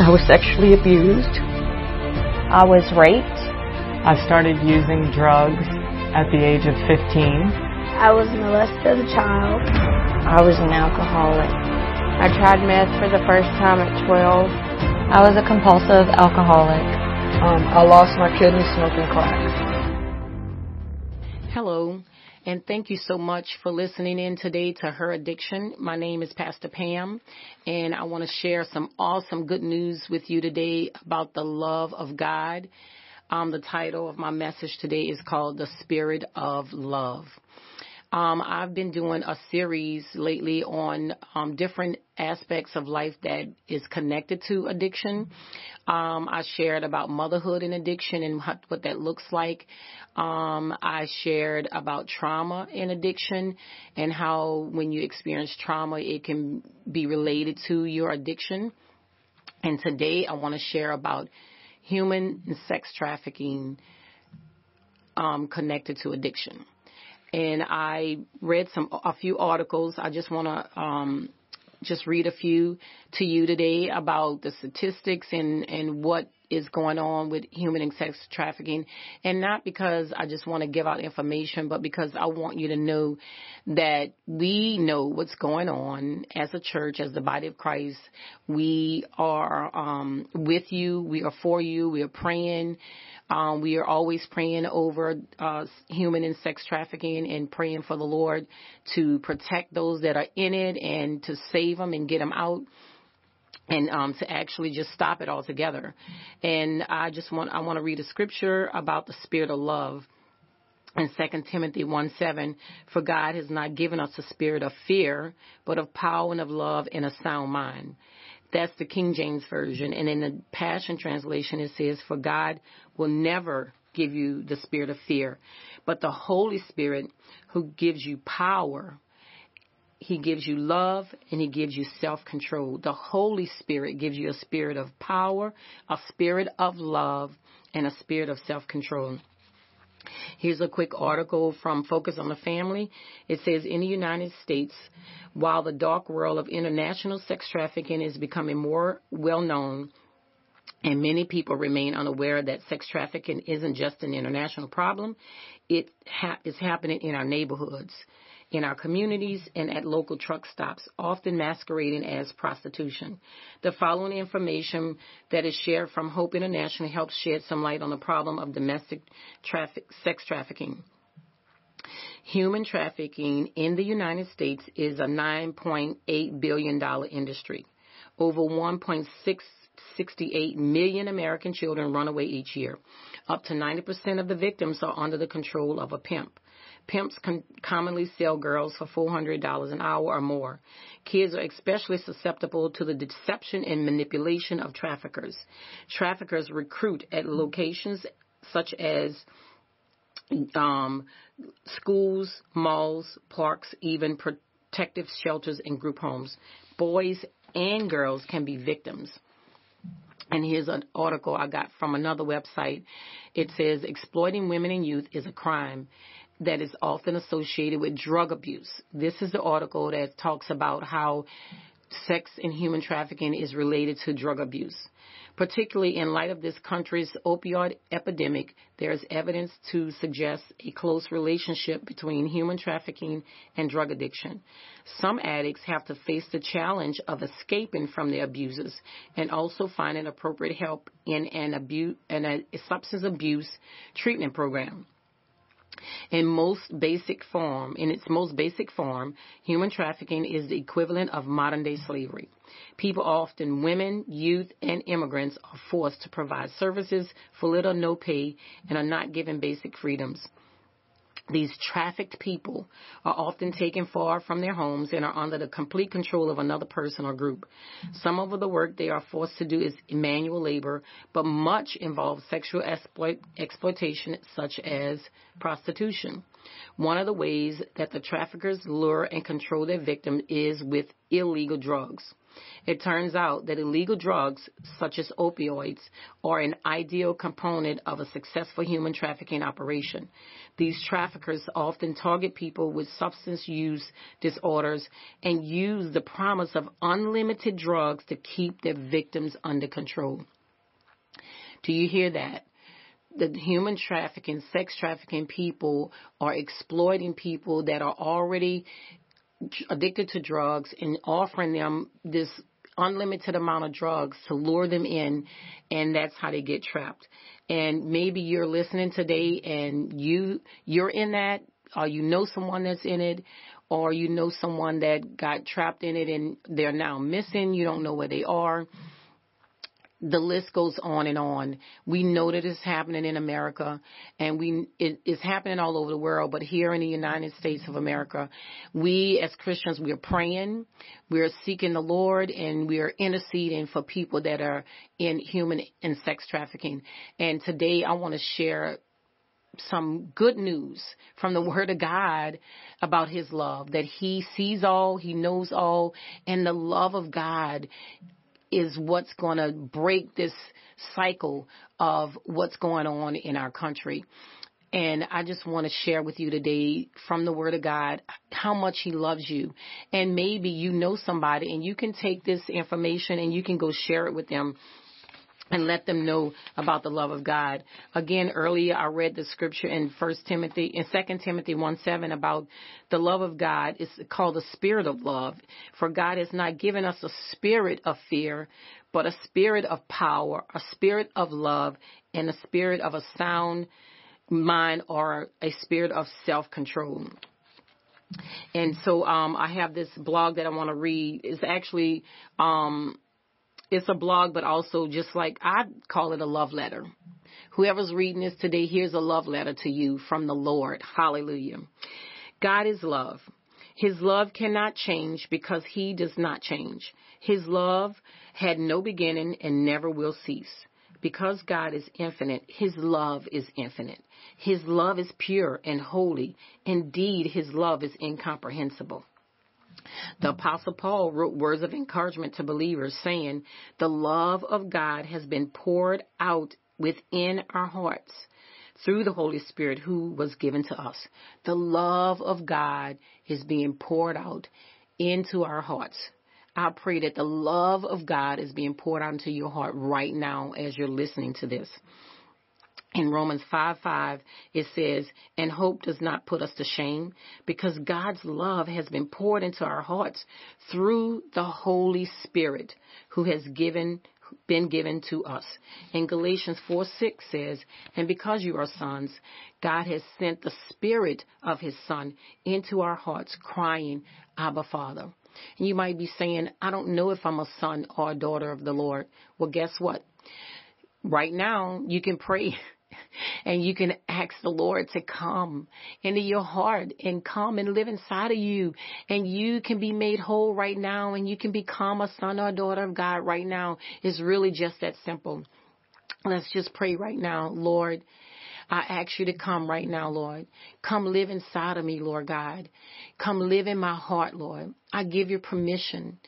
I was sexually abused. I was raped. I started using drugs at the age of 15. I was molested as a child. I was an alcoholic. I tried meth for the first time at 12. I was a compulsive alcoholic. Um, I lost my kidney smoking crack. Hello, and thank you so much for listening in today to Her Addiction. My name is Pastor Pam, and I want to share some awesome good news with you today about the love of God. Um, the title of my message today is called The Spirit of Love. Um, I've been doing a series lately on um, different aspects of life that is connected to addiction. Um, I shared about motherhood and addiction and what that looks like. Um, I shared about trauma and addiction and how when you experience trauma, it can be related to your addiction. And today I want to share about human and sex trafficking um, connected to addiction and I read some a few articles. I just want to um, just read a few to you today about the statistics and and what is going on with human and sex trafficking. And not because I just want to give out information but because I want you to know that we know what's going on as a church as the body of Christ. We are um with you. We are for you. We are praying. Um, we are always praying over uh, human and sex trafficking and praying for the Lord to protect those that are in it and to save them and get them out and um, to actually just stop it altogether. And I just want I want to read a scripture about the spirit of love. In 2 Timothy 1 7, for God has not given us a spirit of fear, but of power and of love and a sound mind. That's the King James Version. And in the Passion Translation, it says, For God will never give you the spirit of fear, but the Holy Spirit who gives you power. He gives you love and he gives you self control. The Holy Spirit gives you a spirit of power, a spirit of love, and a spirit of self control. Here's a quick article from Focus on the Family. It says in the United States, while the dark world of international sex trafficking is becoming more well known, and many people remain unaware that sex trafficking isn't just an international problem, it ha- is happening in our neighborhoods in our communities and at local truck stops, often masquerading as prostitution. The following information that is shared from Hope International helps shed some light on the problem of domestic traffic, sex trafficking. Human trafficking in the United States is a $9.8 billion industry. Over 1.668 million American children run away each year. Up to 90% of the victims are under the control of a pimp. Pimps con- commonly sell girls for $400 an hour or more. Kids are especially susceptible to the deception and manipulation of traffickers. Traffickers recruit at locations such as um, schools, malls, parks, even protective shelters and group homes. Boys and girls can be victims. And here's an article I got from another website. It says exploiting women and youth is a crime that is often associated with drug abuse. This is the article that talks about how sex and human trafficking is related to drug abuse. Particularly in light of this country's opioid epidemic, there is evidence to suggest a close relationship between human trafficking and drug addiction. Some addicts have to face the challenge of escaping from their abusers and also finding appropriate help in an abuse in a substance abuse treatment program. In most basic form, in its most basic form, human trafficking is the equivalent of modern day slavery. People, often women, youth, and immigrants, are forced to provide services for little or no pay and are not given basic freedoms. These trafficked people are often taken far from their homes and are under the complete control of another person or group. Some of the work they are forced to do is manual labor, but much involves sexual exploit, exploitation such as prostitution. One of the ways that the traffickers lure and control their victim is with illegal drugs. It turns out that illegal drugs, such as opioids, are an ideal component of a successful human trafficking operation. These traffickers often target people with substance use disorders and use the promise of unlimited drugs to keep their victims under control. Do you hear that? the human trafficking, sex trafficking people are exploiting people that are already addicted to drugs and offering them this unlimited amount of drugs to lure them in and that's how they get trapped. And maybe you're listening today and you you're in that or you know someone that's in it or you know someone that got trapped in it and they're now missing, you don't know where they are the list goes on and on. We know that it's happening in America and we, it, it's happening all over the world, but here in the United States of America, we as Christians, we are praying, we are seeking the Lord and we are interceding for people that are in human and sex trafficking. And today I want to share some good news from the Word of God about His love, that He sees all, He knows all, and the love of God is what's going to break this cycle of what's going on in our country. And I just want to share with you today from the Word of God how much He loves you. And maybe you know somebody and you can take this information and you can go share it with them and let them know about the love of God. Again, earlier I read the scripture in First Timothy, in Second Timothy 1 7 about the love of God. It's called the spirit of love. For God has not given us a spirit of fear, but a spirit of power, a spirit of love, and a spirit of a sound mind or a spirit of self control. And so um, I have this blog that I want to read. It's actually um, it's a blog, but also just like I call it a love letter. Whoever's reading this today, here's a love letter to you from the Lord. Hallelujah. God is love. His love cannot change because he does not change. His love had no beginning and never will cease. Because God is infinite, His love is infinite. His love is pure and holy. Indeed, His love is incomprehensible. The Apostle Paul wrote words of encouragement to believers saying, The love of God has been poured out within our hearts through the Holy Spirit who was given to us. The love of God is being poured out into our hearts. I pray that the love of God is being poured out into your heart right now as you're listening to this in Romans 5 5, it says, And hope does not put us to shame because God's love has been poured into our hearts through the Holy Spirit who has given been given to us. In Galatians 4 6 says, And because you are sons, God has sent the Spirit of His Son into our hearts, crying, Abba, Father. And you might be saying, I don't know if I'm a son or a daughter of the Lord. Well, guess what? Right now, you can pray and you can ask the Lord to come into your heart and come and live inside of you. And you can be made whole right now and you can become a son or a daughter of God right now. It's really just that simple. Let's just pray right now, Lord. I ask you to come right now, Lord. Come live inside of me, Lord God. Come live in my heart, Lord. I give you permission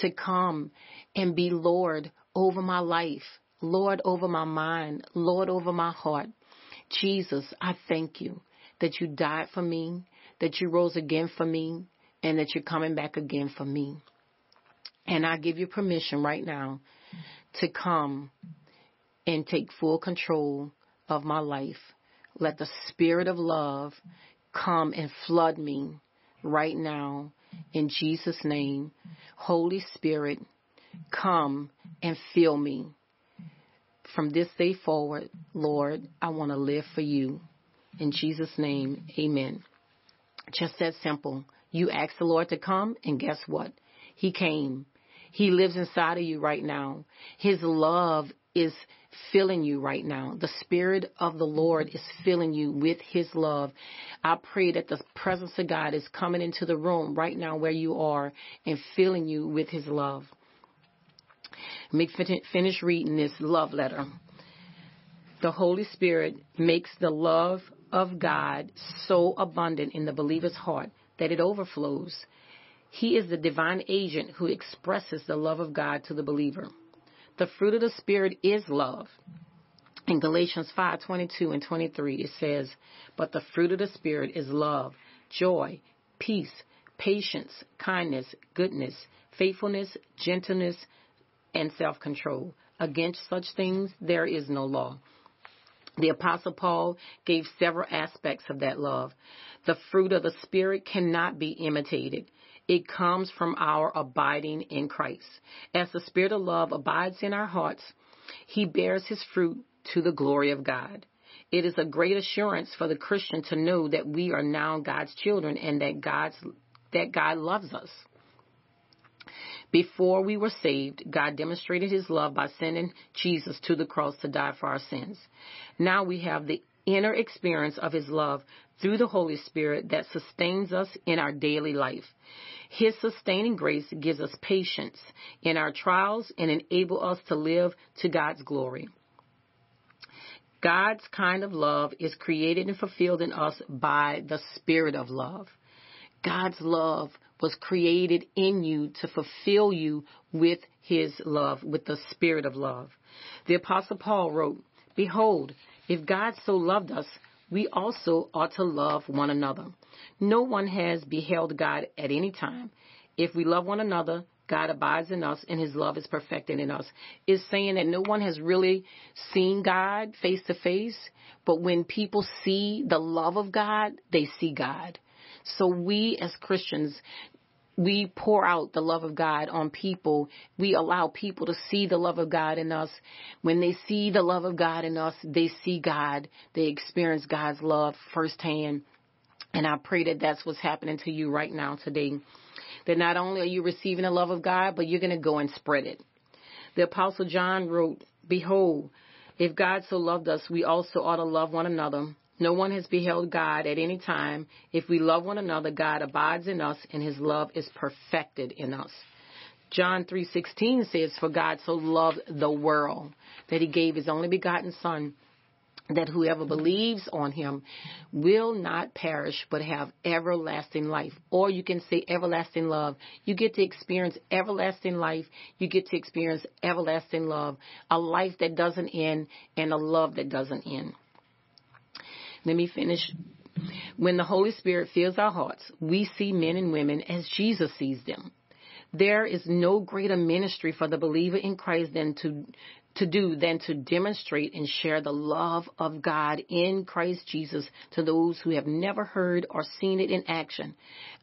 to come and be Lord over my life. Lord over my mind, Lord over my heart. Jesus, I thank you that you died for me, that you rose again for me, and that you're coming back again for me. And I give you permission right now to come and take full control of my life. Let the spirit of love come and flood me right now in Jesus' name. Holy Spirit, come and fill me from this day forward, Lord, I want to live for you. In Jesus' name, amen. Just that simple. You asked the Lord to come, and guess what? He came. He lives inside of you right now. His love is filling you right now. The Spirit of the Lord is filling you with His love. I pray that the presence of God is coming into the room right now where you are and filling you with His love. Me finish reading this love letter. The Holy Spirit makes the love of God so abundant in the believer's heart that it overflows. He is the divine agent who expresses the love of God to the believer. The fruit of the Spirit is love. In Galatians 5:22 and 23 it says, "But the fruit of the Spirit is love, joy, peace, patience, kindness, goodness, faithfulness, gentleness, and self-control. Against such things there is no law." The apostle Paul gave several aspects of that love. The fruit of the Spirit cannot be imitated. It comes from our abiding in Christ. As the Spirit of love abides in our hearts, He bears His fruit to the glory of God. It is a great assurance for the Christian to know that we are now God's children and that God's that God loves us. Before we were saved, God demonstrated his love by sending Jesus to the cross to die for our sins. Now we have the inner experience of his love through the Holy Spirit that sustains us in our daily life. His sustaining grace gives us patience in our trials and enable us to live to God's glory. God's kind of love is created and fulfilled in us by the Spirit of love. God's love was created in you to fulfill you with His love, with the Spirit of love. The Apostle Paul wrote, Behold, if God so loved us, we also ought to love one another. No one has beheld God at any time. If we love one another, God abides in us and his love is perfected in us. Is saying that no one has really seen God face to face, but when people see the love of God, they see God. So we as Christians, we pour out the love of God on people. We allow people to see the love of God in us. When they see the love of God in us, they see God. They experience God's love firsthand. And I pray that that's what's happening to you right now today. That not only are you receiving the love of God, but you're going to go and spread it. The Apostle John wrote, Behold, if God so loved us, we also ought to love one another. No one has beheld God at any time. If we love one another, God abides in us and his love is perfected in us. John 3:16 says for God so loved the world that he gave his only begotten son that whoever believes on him will not perish but have everlasting life. Or you can say everlasting love. You get to experience everlasting life. You get to experience everlasting love. A life that doesn't end and a love that doesn't end. Let me finish. When the Holy Spirit fills our hearts, we see men and women as Jesus sees them. There is no greater ministry for the believer in Christ than to to do than to demonstrate and share the love of God in Christ Jesus to those who have never heard or seen it in action.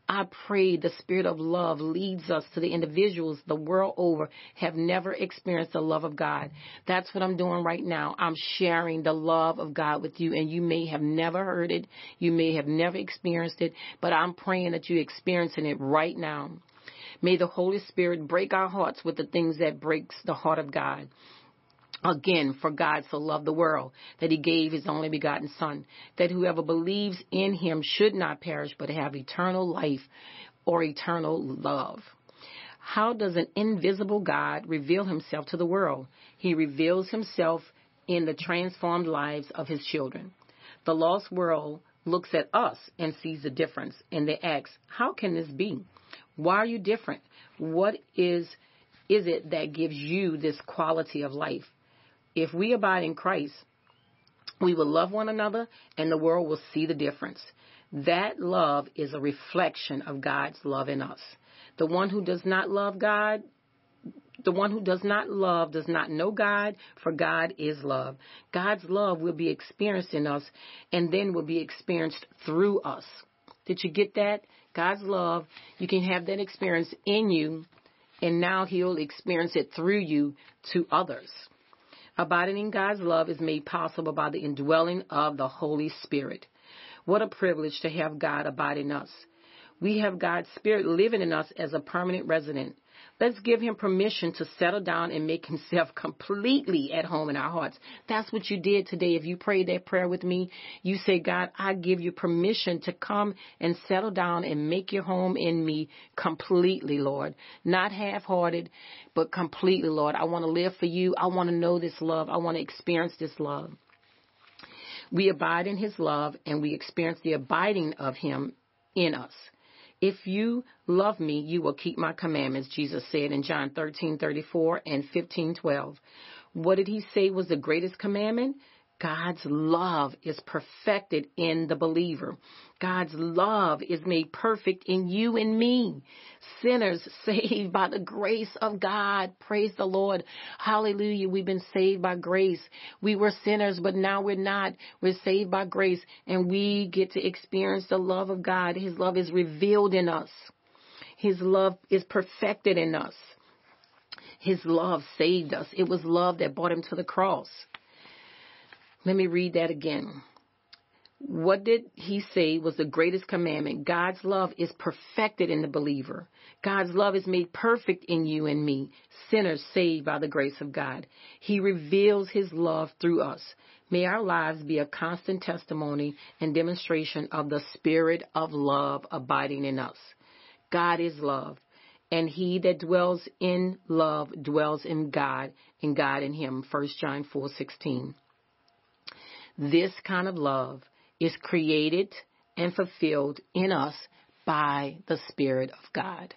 I pray the spirit of love leads us to the individuals the world over have never experienced the love of God. That's what I'm doing right now. I'm sharing the love of God with you and you may have never heard it. You may have never experienced it, but I'm praying that you're experiencing it right now. May the Holy Spirit break our hearts with the things that breaks the heart of God. Again, for God so loved the world that he gave his only begotten Son, that whoever believes in him should not perish but have eternal life or eternal love. How does an invisible God reveal himself to the world? He reveals himself in the transformed lives of his children. The lost world looks at us and sees the difference and they ask, how can this be? Why are you different? What is is it that gives you this quality of life? If we abide in Christ, we will love one another and the world will see the difference. That love is a reflection of God's love in us. The one who does not love God, the one who does not love does not know God, for God is love. God's love will be experienced in us and then will be experienced through us. Did you get that? God's love, you can have that experience in you, and now He'll experience it through you to others. Abiding in God's love is made possible by the indwelling of the Holy Spirit. What a privilege to have God abide in us. We have God's Spirit living in us as a permanent resident. Let's give him permission to settle down and make himself completely at home in our hearts. That's what you did today. If you prayed that prayer with me, you say, God, I give you permission to come and settle down and make your home in me completely, Lord. Not half hearted, but completely, Lord. I want to live for you. I want to know this love. I want to experience this love. We abide in his love and we experience the abiding of him in us. If you love me, you will keep my commandments, Jesus said in John 13:34 and 15:12. What did he say was the greatest commandment? God's love is perfected in the believer. God's love is made perfect in you and me. Sinners saved by the grace of God. Praise the Lord. Hallelujah. We've been saved by grace. We were sinners, but now we're not. We're saved by grace and we get to experience the love of God. His love is revealed in us. His love is perfected in us. His love saved us. It was love that brought him to the cross. Let me read that again. What did he say was the greatest commandment? God's love is perfected in the believer. God's love is made perfect in you and me, sinners saved by the grace of God. He reveals his love through us. May our lives be a constant testimony and demonstration of the spirit of love abiding in us. God is love, and he that dwells in love dwells in God, and God in him. 1 John 4:16. This kind of love is created and fulfilled in us by the Spirit of God.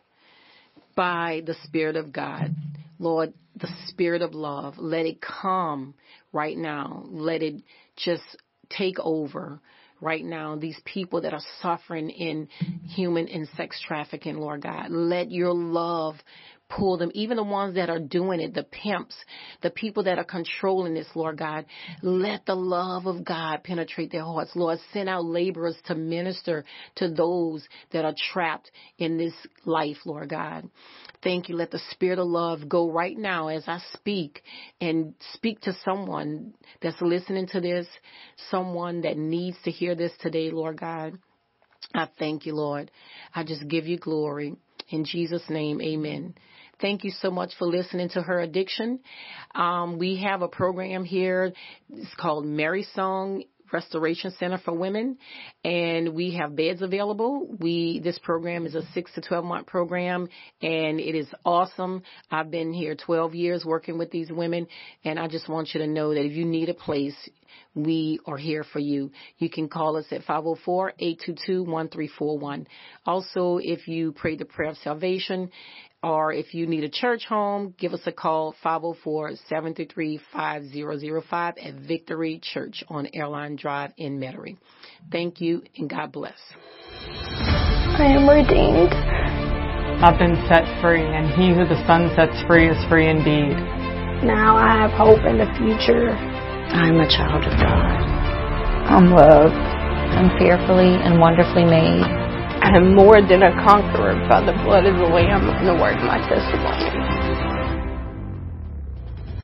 By the Spirit of God. Lord, the Spirit of love, let it come right now. Let it just take over right now. These people that are suffering in human and sex trafficking, Lord God, let your love pull them, even the ones that are doing it, the pimps, the people that are controlling this, Lord God. Let the love of God penetrate their hearts. Lord, send out laborers to minister to those that are trapped in this life, Lord God. Thank you. Let the spirit of love go right now as I speak and speak to someone that's listening to this, someone that needs to hear this today, Lord God. I thank you, Lord. I just give you glory. In Jesus' name, amen. Thank you so much for listening to Her Addiction. Um, we have a program here. It's called Mary's Song Restoration Center for Women, and we have beds available. We this program is a six to twelve month program, and it is awesome. I've been here twelve years working with these women, and I just want you to know that if you need a place, we are here for you. You can call us at 504-822-1341. Also, if you pray the prayer of salvation or if you need a church home, give us a call 504-733-5005 at Victory Church on Airline Drive in Metairie. Thank you and God bless. I am redeemed. I've been set free, and he who the Son sets free is free indeed. Now I have hope in the future. I'm a child of God. I'm loved. I'm fearfully and wonderfully made. I am more than a conqueror by the blood of the Lamb and the word of my testimony.